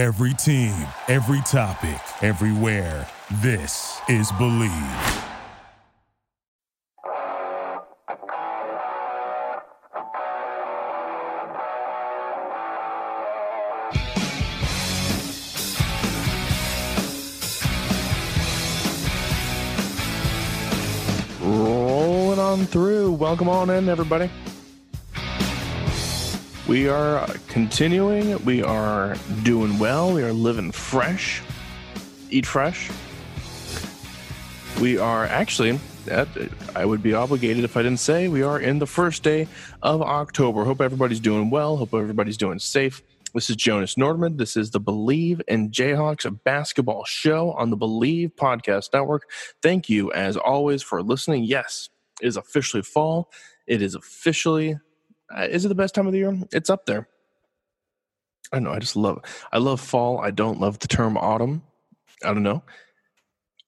Every team, every topic, everywhere. This is Bleav. Rolling on through. Welcome on in, everybody. We are continuing. We are doing well. We are living fresh. Eat fresh. We are actually, I would be obligated if I didn't say, we are in the first day of October. Hope everybody's doing well. Hope everybody's doing safe. This is Jonas Nordman. This is the Bleav in Jayhawks basketball show on the Bleav Podcast Network. Thank you, as always, for listening. Yes, it is officially fall. It is officially, Uh, is it the best time of the year? It's up there. I don't know. I just love, I love fall. I don't love the term autumn. I don't know.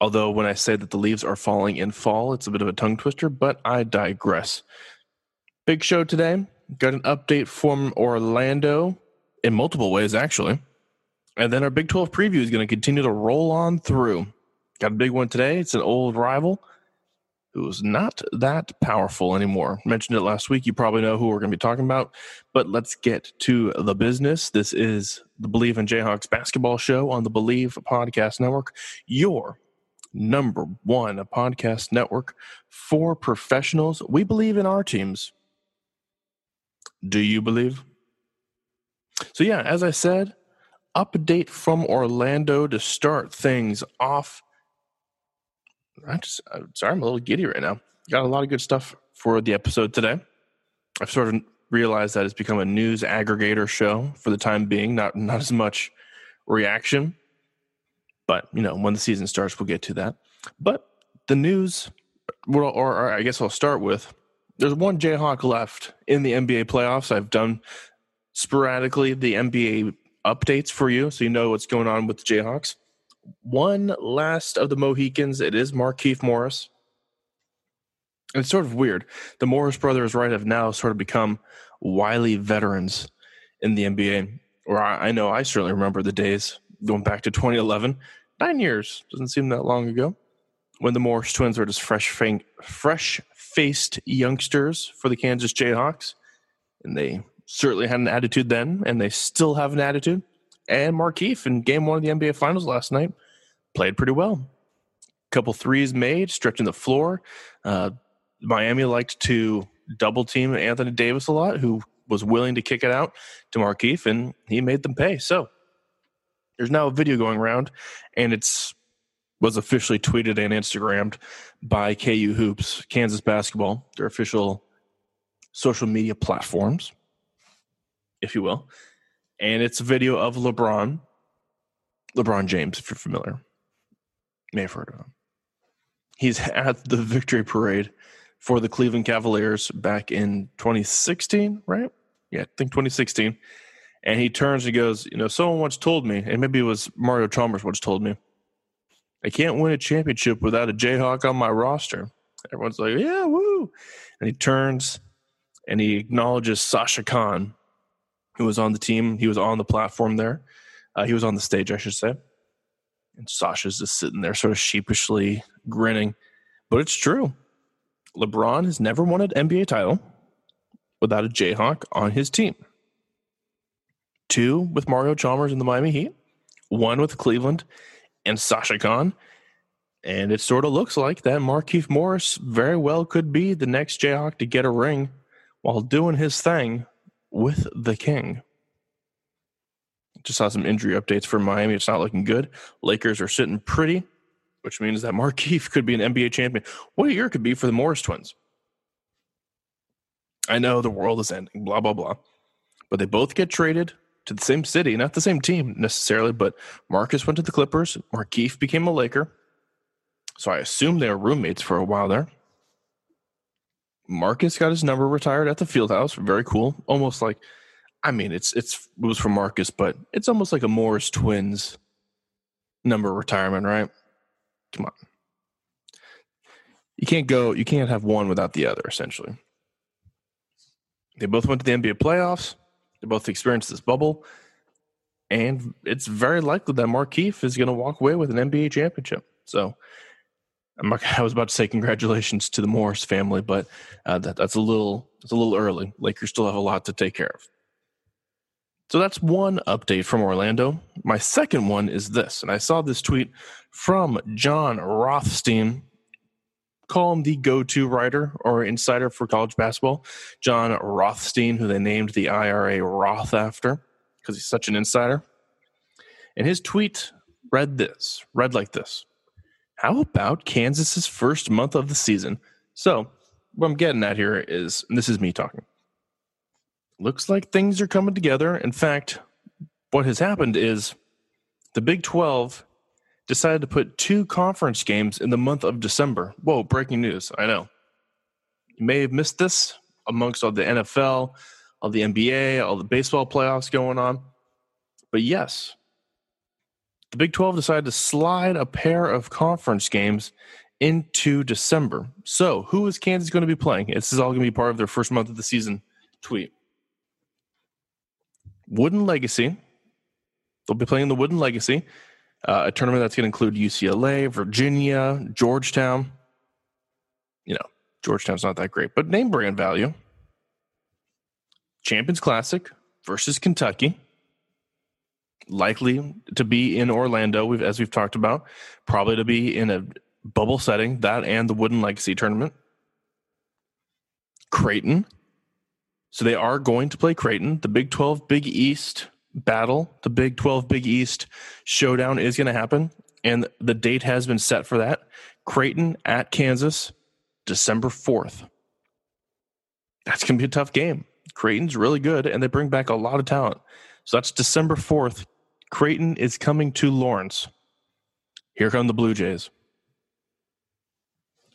Although when I say that the leaves are falling in fall, it's a bit of a tongue twister, but I digress. Big show today. Got an update from Orlando in multiple ways, actually. And then our Big 12 preview is going to continue to roll on through. Got a big one today. It's an old rival who's not that powerful anymore. Mentioned it last week. You probably know who we're going to be talking about. But let's get to the business. This is the Bleav in Jayhawks basketball show on the Bleav Podcast Network, your number one podcast network for professionals. We believe in our teams. Do you believe? So, yeah, as I said, update from Orlando to start things off. I just, I'm sorry, I'm a little giddy right now. Got a lot of good stuff for the episode today. I've sort of realized that it's become a news aggregator show for the time being, not not as much reaction. But you know, when the season starts, we'll get to that. But the news, or, or I guess I'll start with. There's one Jayhawk left in the NBA playoffs. I've done sporadically the NBA updates for you so you know what's going on with the Jayhawks. One last of the Mohicans, it is Markieff Morris. It's sort of weird. The Morris brothers, right, have now sort of become wily veterans in the NBA. Or I, I know I certainly remember the days going back to 2011. Nine years doesn't seem that long ago when the Morris twins were just fresh, fresh faced youngsters for the Kansas Jayhawks, and they certainly had an attitude then, and they still have an attitude. And Markieff in game one of the NBA Finals last night played pretty well. Couple threes made, stretching the floor. Uh, Miami liked to double team Anthony Davis a lot, who was willing to kick it out to Markieff, and he made them pay. So there's now a video going around, and it's was officially tweeted and Instagrammed by KU Hoops, Kansas Basketball, their official social media platforms if you will. And it's a video of LeBron, LeBron James, if you're familiar. May have heard of him. He's at the victory parade for the Cleveland Cavaliers back in 2016, right? Yeah, I think 2016. And he turns and goes, You know, someone once told me, and maybe it was Mario Chalmers once told me, I can't win a championship without a Jayhawk on my roster. Everyone's like, Yeah, woo. And he turns and he acknowledges Sasha Kaun, who was on the team. He was on the platform there. Uh, he was on the stage, I should say. And Sasha's just sitting there, sort of sheepishly grinning. But it's true. LeBron has never won an NBA title without a Jayhawk on his team. Two with Mario Chalmers in the Miami Heat, one with Cleveland and Sasha Kaun. And it sort of looks like that Markieff Morris very well could be the next Jayhawk to get a ring while doing his thing with the King. Just saw some injury updates for Miami. It's not looking good. Lakers are sitting pretty, which means that Markieff could be an NBA champion. What a year could be for the Morris twins. I know the world is ending, blah, blah, blah. But they both get traded to the same city, not the same team necessarily, but Marcus went to the Clippers. Markieff became a Laker. So I assume they were roommates for a while there. Marcus got his number retired at the field house. Very cool. Almost like, I mean, it's it's it was from Marcus, but it's almost like a Morris twins number retirement, right? Come on. You can't go, you can't have one without the other, essentially. They both went to the NBA playoffs. They both experienced this bubble. and it's very likely that Markieff is going to walk away with an NBA championship. So I was about to say congratulations to the Morris family, but uh, that, that's a little it's a little early. Lakers still have a lot to take care of. So that's one update from Orlando. My second one is this, and I saw this tweet from Jon Rothstein. Call him the go-to writer or insider for college basketball, Jon Rothstein, who they named the IRA Roth after because he's such an insider. And his tweet read this, read like this. How about Kansas's first month of the season? So, what I'm getting at here is, this is me talking. Looks like things are coming together. In fact, what has happened is the Big 12 decided to put two conference games in the month of December. Whoa, breaking news. I know. You may have missed this amongst all the NFL, all the NBA, all the baseball playoffs going on. But yes, the Big 12 decided to slide a pair of conference games into December. So, who is Kansas going to be playing? This is all going to be part of their first month of the season tweet. Wooden Legacy. They'll be playing the Wooden Legacy, uh, a tournament that's going to include UCLA, Virginia, Georgetown. You know, Georgetown's not that great, but name brand value. Champions Classic versus Kentucky likely to be in Orlando, we've, as we've talked about, probably to be in a bubble setting, that and the Wooden Legacy tournament. Creighton. So they are going to play Creighton. The Big 12 Big East battle, the Big 12 Big East showdown is going to happen. And the date has been set for that. Creighton at Kansas, December 4th. That's going to be a tough game. Creighton's really good, and they bring back a lot of talent. So that's December 4th. Creighton is coming to Lawrence. Here come the Blue Jays.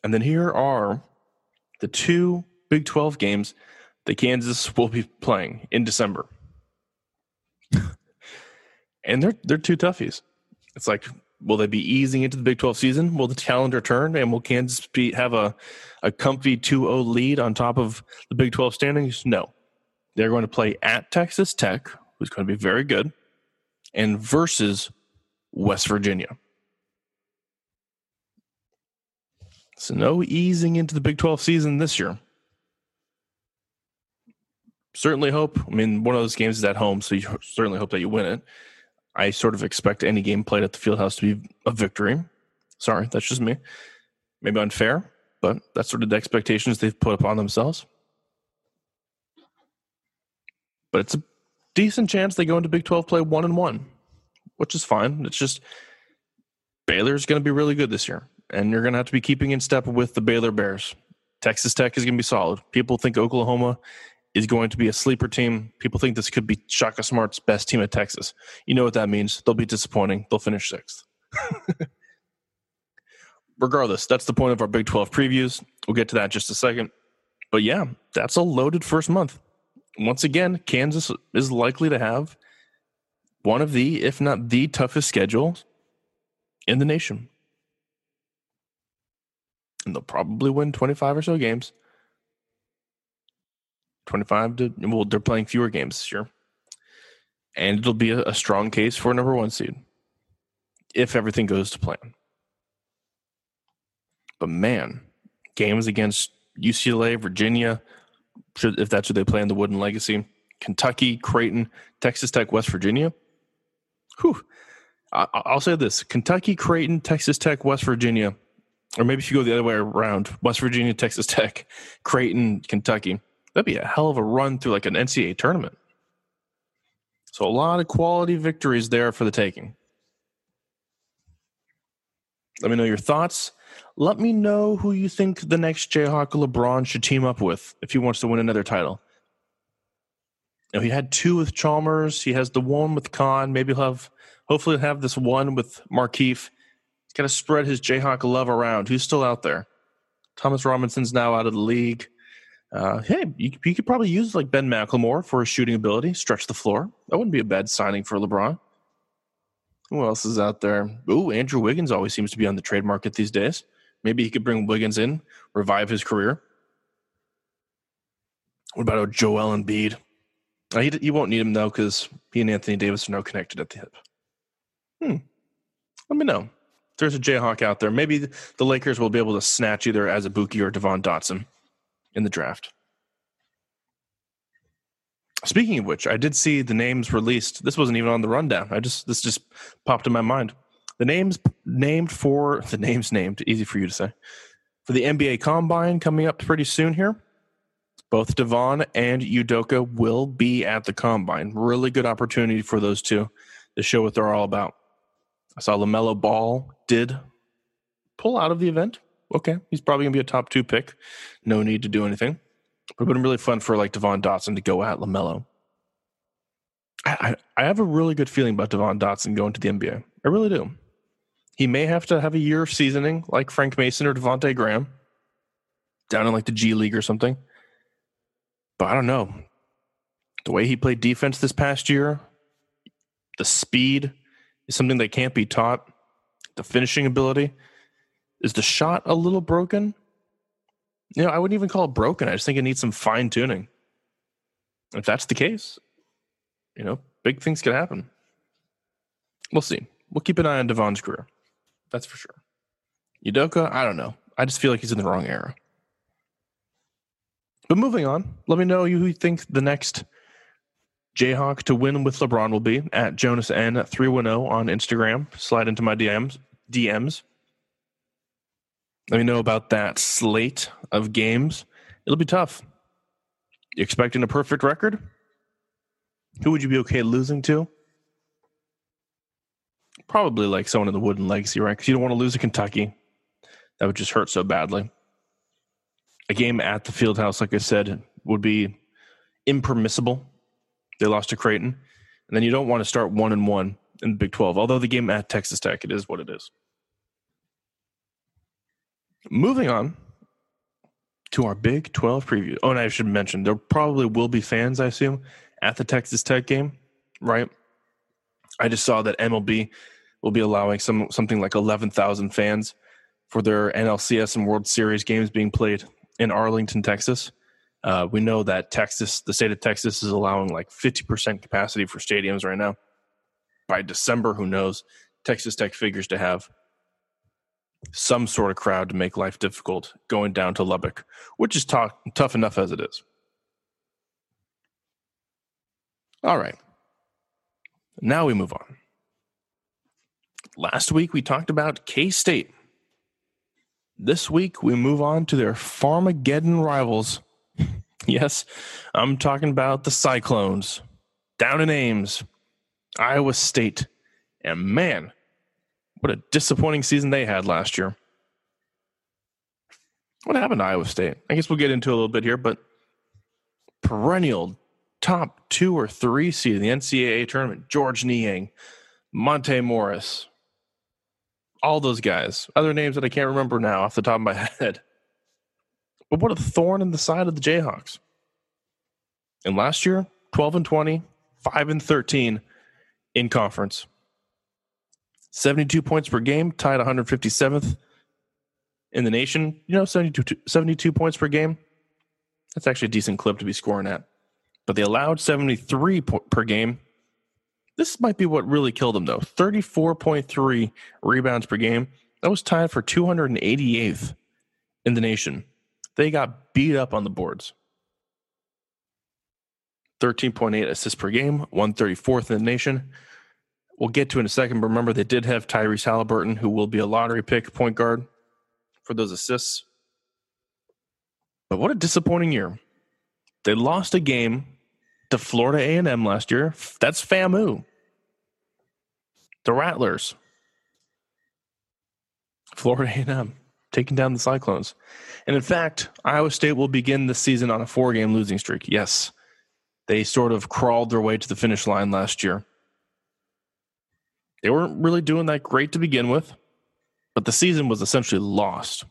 And then here are the two Big 12 games that Kansas will be playing in December. and they're they're two toughies. It's like, will they be easing into the Big 12 season? Will the calendar turn and will Kansas be have a, a comfy 2-0 lead on top of the Big 12 standings? No. They're going to play at Texas Tech, who's going to be very good and versus West Virginia. So no easing into the Big 12 season this year. Certainly hope. I mean, one of those games is at home, so you certainly hope that you win it. I sort of expect any game played at the Fieldhouse to be a victory. Sorry, that's just me. Maybe unfair, but that's sort of the expectations they've put upon themselves. But it's a decent chance they go into Big 12 play one and one, which is fine. It's just Baylor's going to be really good this year, and you're going to have to be keeping in step with the Baylor Bears. Texas Tech is going to be solid. People think Oklahoma is going to be a sleeper team. People think this could be Shaka Smart's best team at Texas. You know what that means. They'll be disappointing. They'll finish sixth. Regardless, that's the point of our Big 12 previews. We'll get to that in just a second. But yeah, that's a loaded first month once again, Kansas is likely to have one of the, if not the toughest schedules in the nation. And they'll probably win 25 or so games. 25 to, well, they're playing fewer games this year. And it'll be a, a strong case for a number one seed if everything goes to plan. But man, games against UCLA, Virginia, should, if that's who they play in the Wooden Legacy. Kentucky, Creighton, Texas Tech, West Virginia. Whew. I, I'll say this Kentucky, Creighton, Texas Tech, West Virginia. Or maybe if you go the other way around, West Virginia, Texas Tech, Creighton, Kentucky. That'd be a hell of a run through like an NCAA tournament. So a lot of quality victories there for the taking. Let me know your thoughts. Let me know who you think the next Jayhawk LeBron should team up with if he wants to win another title. You know, he had two with Chalmers. He has the one with Kaun. Maybe he'll have, hopefully, he'll have this one with Markieff. He's got to spread his Jayhawk love around. Who's still out there? Thomas Robinson's now out of the league. Uh, hey, you, you could probably use like Ben McLemore for his shooting ability, stretch the floor. That wouldn't be a bad signing for LeBron. Who else is out there? Ooh, Andrew Wiggins always seems to be on the trade market these days. Maybe he could bring Wiggins in, revive his career. What about Joel Embiid? Uh, he, he won't need him though because he and Anthony Davis are now connected at the hip. Hmm. Let me know. If there's a Jayhawk out there. Maybe the Lakers will be able to snatch either Azubuike or Devon Dotson in the draft. Speaking of which, I did see the names released. This wasn't even on the rundown. I just this just popped in my mind. The names named for the names named, easy for you to say, for the NBA Combine coming up pretty soon here. Both Devon and Udoka will be at the Combine. Really good opportunity for those two to show what they're all about. I saw LaMelo Ball did pull out of the event. Okay, he's probably going to be a top two pick. No need to do anything. It would have been really fun for like Devon Dotson to go at LaMelo. I, I, have a really good feeling about Devon Dotson going to the NBA. I really do. He may have to have a year of seasoning like Frank Mason or Devonte Graham down in like the G League or something. But I don't know. The way he played defense this past year, the speed is something that can't be taught. The finishing ability. Is the shot a little broken? You know, I wouldn't even call it broken. I just think it needs some fine tuning. If that's the case, you know, big things could happen. We'll see. We'll keep an eye on Devon's career. That's for sure. Udoka, I don't know. I just feel like he's in the wrong era. But moving on, let me know who you think the next Jayhawk to win with LeBron will be at Jonas N three one zero on Instagram. Slide into my DMs. DMs. Let me know about that slate of games. It'll be tough. You expecting a perfect record? Who would you be okay losing to? Probably like someone in the Wooden Legacy, right? Because you don't want to lose to Kentucky. That would just hurt so badly. A game at the field house, like I said, would be impermissible. They lost to Creighton. And then you don't want to start one and one in the Big 12. Although the game at Texas Tech, it is what it is. Moving on to our Big 12 preview. Oh, and I should mention there probably will be fans, I assume, at the Texas Tech game, right? I just saw that MLB will be allowing some something like 11,000 fans for their NLCS and World Series games being played in Arlington, Texas. Uh, we know that Texas, the state of Texas, is allowing like 50% capacity for stadiums right now. By December, who knows? Texas Tech figures to have some sort of crowd to make life difficult going down to Lubbock, which is t- tough enough as it is. All right. Now we move on. Last week we talked about K State. This week we move on to their Farmageddon rivals. yes, I'm talking about the Cyclones down in Ames, Iowa State. And man, what a disappointing season they had last year. What happened to Iowa State? I guess we'll get into a little bit here, but perennial top two or three seed in the NCAA tournament, Georges Niang, Monte Morris, all those guys. Other names that I can't remember now off the top of my head. But what a thorn in the side of the Jayhawks. And last year, 12 and 20, 5 and 13 in conference. 72 points per game, tied 157th in the nation. You know, 72, 72 points per game. That's actually a decent clip to be scoring at. But they allowed 73 per game. This might be what really killed them, though. 34.3 rebounds per game. That was tied for 288th in the nation. They got beat up on the boards. 13.8 assists per game, 134th in the nation we'll get to in a second. But remember, they did have Tyrese Halliburton, who will be a lottery pick point guard for those assists. But what a disappointing year! They lost a game to Florida A and M last year. That's FAMU. The Rattlers, Florida A and M, taking down the Cyclones. And in fact, Iowa State will begin the season on a four-game losing streak. Yes, they sort of crawled their way to the finish line last year they weren't really doing that great to begin with, but the season was essentially lost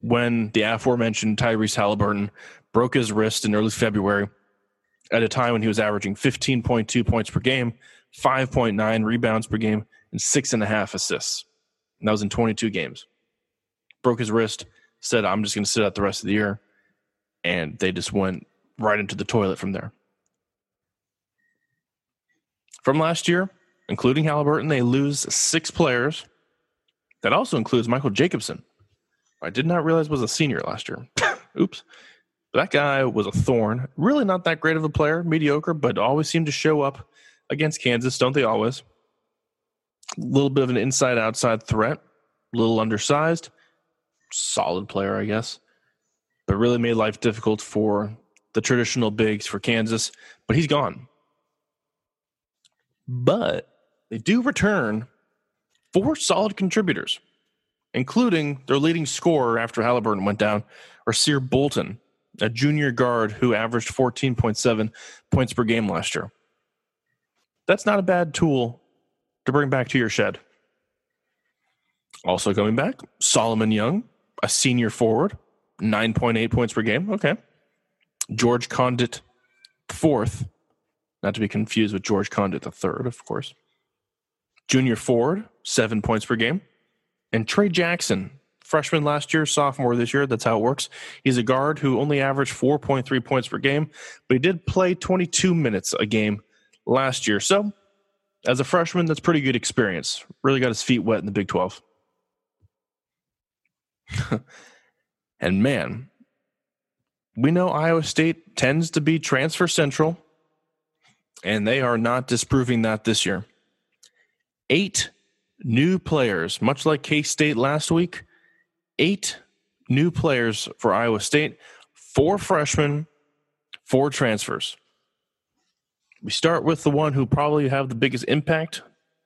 when the aforementioned Tyrese Halliburton broke his wrist in early February at a time when he was averaging 15.2 points per game, 5.9 rebounds per game, and six and a half assists. And that was in 22 games. Broke his wrist, said, I'm just going to sit out the rest of the year. And they just went right into the toilet from there. from last year, including Halliburton, they lose six players. That also includes Michael Jacobson. I did not realize was a senior last year. Oops. That guy was a thorn. Really not that great of a player, mediocre, but always seemed to show up against Kansas, don't they always? A little bit of an inside outside threat, a little undersized, solid player, I guess, but really made life difficult for the traditional bigs for Kansas. But he's gone. But they do return four solid contributors, including their leading scorer after Halliburton went down, Rasir Bolton, a junior guard who averaged 14.7 points per game last year. That's not a bad tool to bring back to your shed. Also coming back, Solomon Young, a senior forward, 9.8 points per game. Okay. George Conditt, fourth, not to be confused with George Conditt the third, of course. Junior forward, seven points per game. And Tre Jackson, freshman last year, sophomore this year. That's how it works. He's a guard who only averaged 4.3 points per game, but he did play 22 minutes a game last year. So, as a freshman, that's pretty good experience. Really got his feet wet in the Big 12. and man, we know Iowa State tends to be transfer central, and they are not disproving that this year. Eight new players, much like K State last week, eight new players for Iowa State, four freshmen, four transfers. We start with the one who probably have the biggest impact,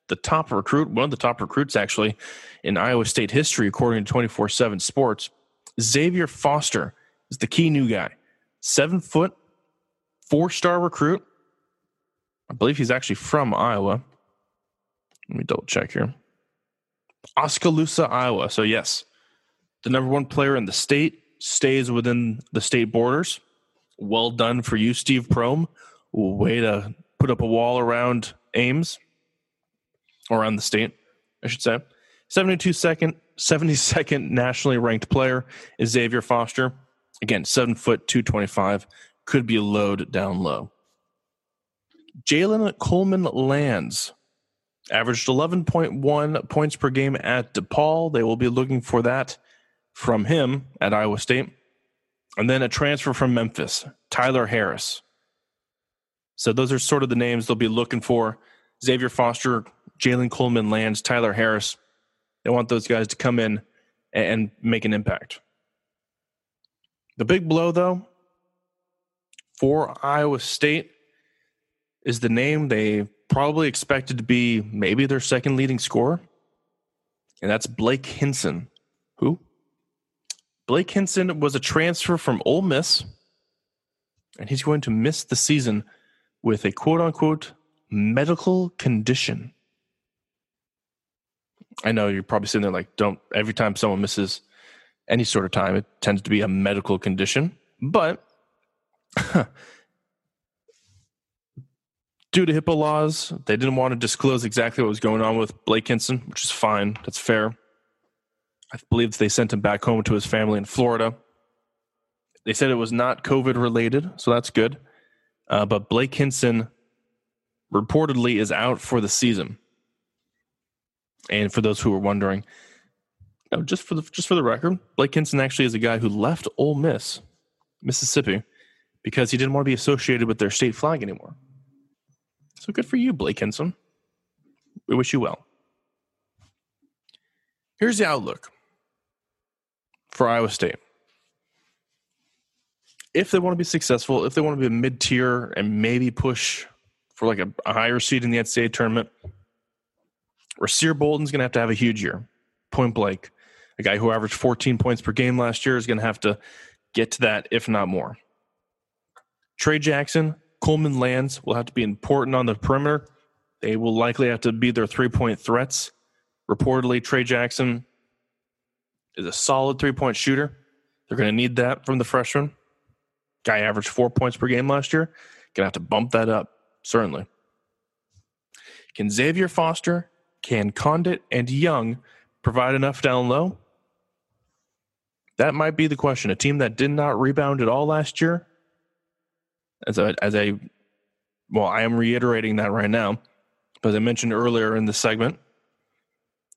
the top recruit, one of the top recruits actually in Iowa State history, according to 24 7 Sports. Xavier Foster is the key new guy. Seven foot, four star recruit. I believe he's actually from Iowa. Let me double check here. Oskaloosa, Iowa. So, yes, the number one player in the state stays within the state borders. Well done for you, Steve Prohm. Way to put up a wall around Ames, around the state, I should say. 72 second, 72nd nationally ranked player is Xavier Foster. Again, seven foot, 225, could be a load down low. Jalen Coleman Lands averaged 11.1 points per game at DePaul. They will be looking for that from him at Iowa State. And then a transfer from Memphis, Tyler Harris. So those are sort of the names they'll be looking for. Xavier Foster, Jalen Coleman Lands, Tyler Harris. They want those guys to come in and make an impact. The big blow, though, for Iowa State is the name they probably expected to be maybe their second leading scorer, and that's Blake Hinson. Who? Blake Hinson was a transfer from Ole Miss, and he's going to miss the season with a quote unquote medical condition. I know you're probably sitting there like, don't, every time someone misses any sort of time, it tends to be a medical condition. But due to HIPAA laws, they didn't want to disclose exactly what was going on with Blake Hinson, which is fine. That's fair. I believe they sent him back home to his family in Florida. They said it was not COVID related, so that's good. Uh, but Blake Hinson reportedly is out for the season. And for those who are wondering, just for the just for the record, Blake Hinson actually is a guy who left Ole Miss, Mississippi, because he didn't want to be associated with their state flag anymore. So good for you, Blake Hinson. We wish you well. Here's the outlook for Iowa State. If they want to be successful, if they want to be a mid tier and maybe push for like a, a, higher seed in the NCAA tournament, Rasir Bolton's going to have to have a huge year. Point blank. A guy who averaged 14 points per game last year is going to have to get to that, if not more. Tre Jackson, Coleman Lands will have to be important on the perimeter. They will likely have to be their three point threats. Reportedly, Tre Jackson is a solid three point shooter. They're going to need that from the freshman. Guy averaged four points per game last year. Going to have to bump that up, certainly. Can Xavier Foster, can Conditt, and Young provide enough down low? That might be the question. A team that did not rebound at all last year, as I, as a, well, I am reiterating that right now. But as I mentioned earlier in the segment,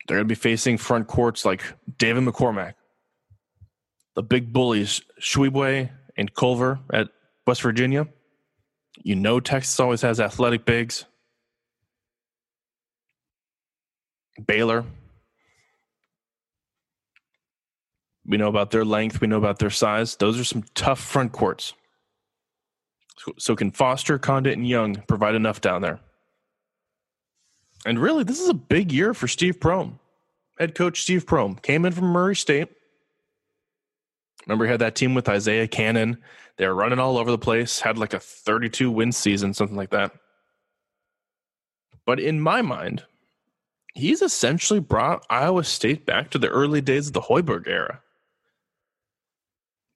they're going to be facing front courts like David McCormack, the big bullies, Tshiebwe and Culver at West Virginia. You know Texas always has athletic bigs. Baylor. We know about their length. We know about their size. Those are some tough front courts. So, can Foster, Conditt, and Young provide enough down there? And really, this is a big year for Steve Prohm. Head coach Steve Prohm came in from Murray State. Remember, he had that team with Isaiah Canaan. They were running all over the place, had like a 32 win season, something like that. But in my mind, he's essentially brought Iowa State back to the early days of the Hoiberg era.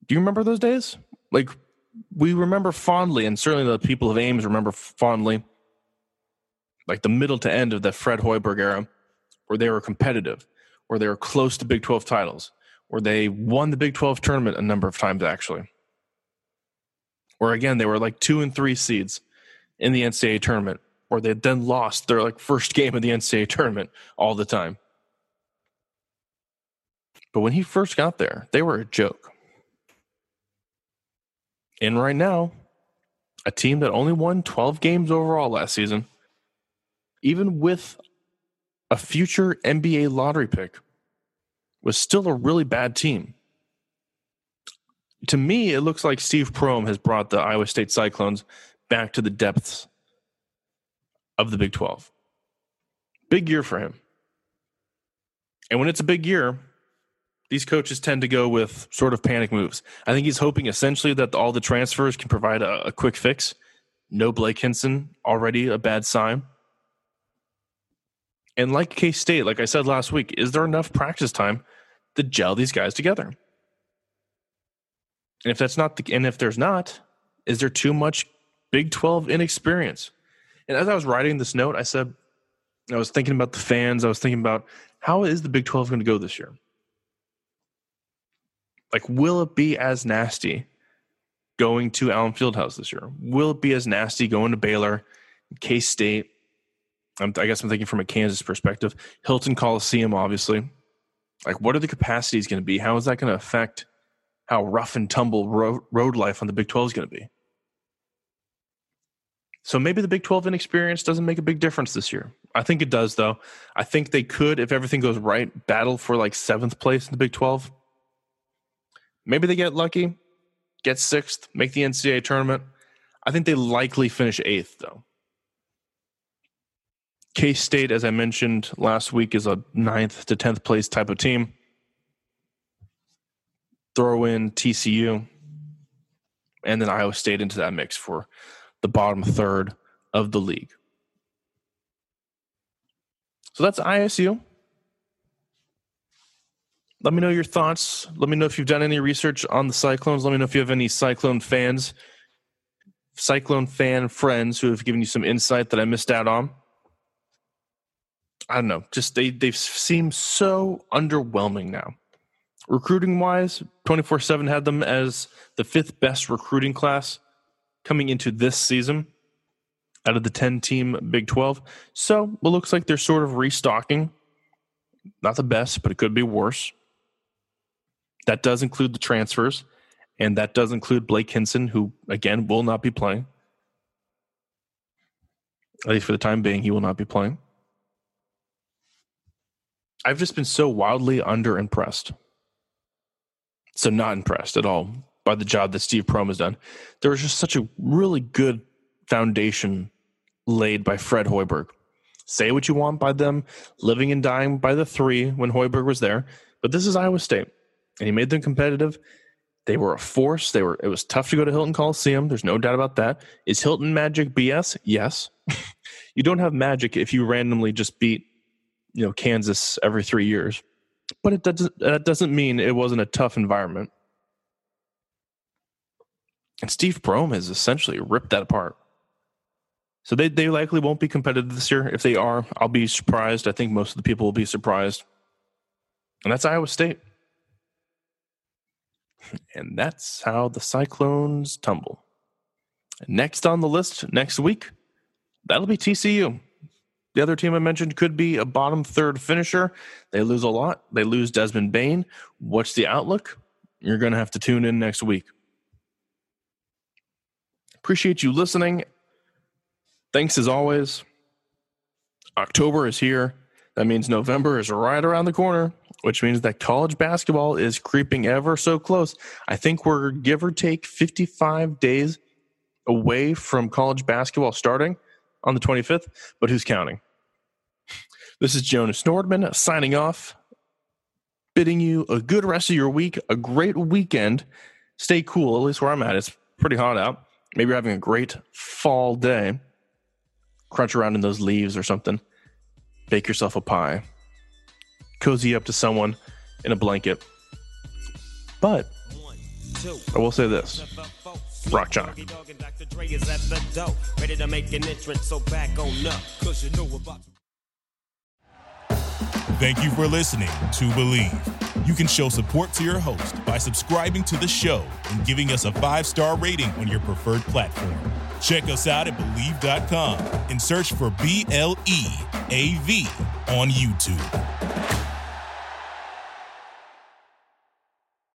Do you remember those days? Like, we remember fondly, and certainly the people of Ames remember fondly, like the middle to end of the Fred Hoiberg era, where they were competitive, where they were close to Big 12 titles, where they won the Big 12 tournament a number of times, actually. Where again, they were like two and three seeds in the NCAA tournament, or they then lost their like first game of the NCAA tournament all the time. But when he first got there, they were a joke. And right now, a team that only won 12 games overall last season, even with a future NBA lottery pick, was still a really bad team. To me, it looks like Steve Prohm has brought the Iowa State Cyclones back to the depths of the Big 12. Big year for him. And when it's a big year, these coaches tend to go with sort of panic moves. I think he's hoping essentially that all the transfers can provide a, a quick fix. No Blake Hinson, already a bad sign. And like K State, like I said last week, is there enough practice time to gel these guys together? And if that's not the, and if there's not, is there too much Big 12 inexperience? And as I was writing this note, I said, I was thinking about the fans. I was thinking about how is the Big 12 going to go this year? Like, will it be as nasty going to Allen Fieldhouse this year? Will it be as nasty going to Baylor, K State? I guess I'm thinking from a Kansas perspective. Hilton Coliseum, obviously. Like, what are the capacities going to be? How is that going to affect how rough and tumble road, life on the Big 12 is going to be? So maybe the Big 12 inexperience doesn't make a big difference this year. I think it does, though. I think they could, if everything goes right, battle for like seventh place in the Big 12. Maybe they get lucky, get sixth, make the NCAA tournament. I think they likely finish eighth, though. K State, as I mentioned last week, is a ninth to 10th place type of team. Throw in TCU and then Iowa State into that mix for the bottom third of the league. So that's ISU. Let me know your thoughts. Let me know if you've done any research on the Cyclones. Let me know if you have any Cyclone fans, Cyclone fan friends who have given you some insight that I missed out on. I don't know. Just they they've seemed so underwhelming now. Recruiting wise, 24 7 had them as the fifth best recruiting class coming into this season out of the 10 team Big 12. So it looks like they're sort of restocking. Not the best, but it could be worse. That does include the transfers, and that does include Blake Hinson, who, again, will not be playing. At least for the time being, he will not be playing. I've just been so wildly underimpressed. So, not impressed at all by the job that Steve Prohm has done. There was just such a really good foundation laid by Fred Hoiberg. Say what you want by them living and dying by the three when Hoiberg was there, but this is Iowa State and he made them competitive. They were a force. They were. It was tough to go to Hilton Coliseum. There's no doubt about that. Is Hilton Magic BS? Yes. you don't have magic if you randomly just beat, you know, Kansas every three years. But it doesn't. That doesn't mean it wasn't a tough environment. And Steve Prohm has essentially ripped that apart. So they, they likely won't be competitive this year. If they are, I'll be surprised. I think most of the people will be surprised. And that's Iowa State. And that's how the Cyclones tumble. Next on the list next week, that'll be TCU. The other team I mentioned could be a bottom third finisher. They lose a lot. They lose Desmond Bane. What's the outlook? You're going to have to tune in next week. Appreciate you listening. Thanks as always. October is here. That means November is right around the corner, which means that college basketball is creeping ever so close. I think we're give or take 55 days away from college basketball starting on the 25th, but who's counting? This is Jonas Nordman signing off, bidding you a good rest of your week, a great weekend. Stay cool, at least where I'm at. It's pretty hot out. Maybe you're having a great fall day. Crunch around in those leaves or something. Bake yourself a pie. Cozy up to someone in a blanket. But I will say this Rock Chalk. Thank you for listening to Bleav. You can show support to your host by subscribing to the show and giving us a five star rating on your preferred platform. Check us out at Bleav.com and search for B L E A V on YouTube.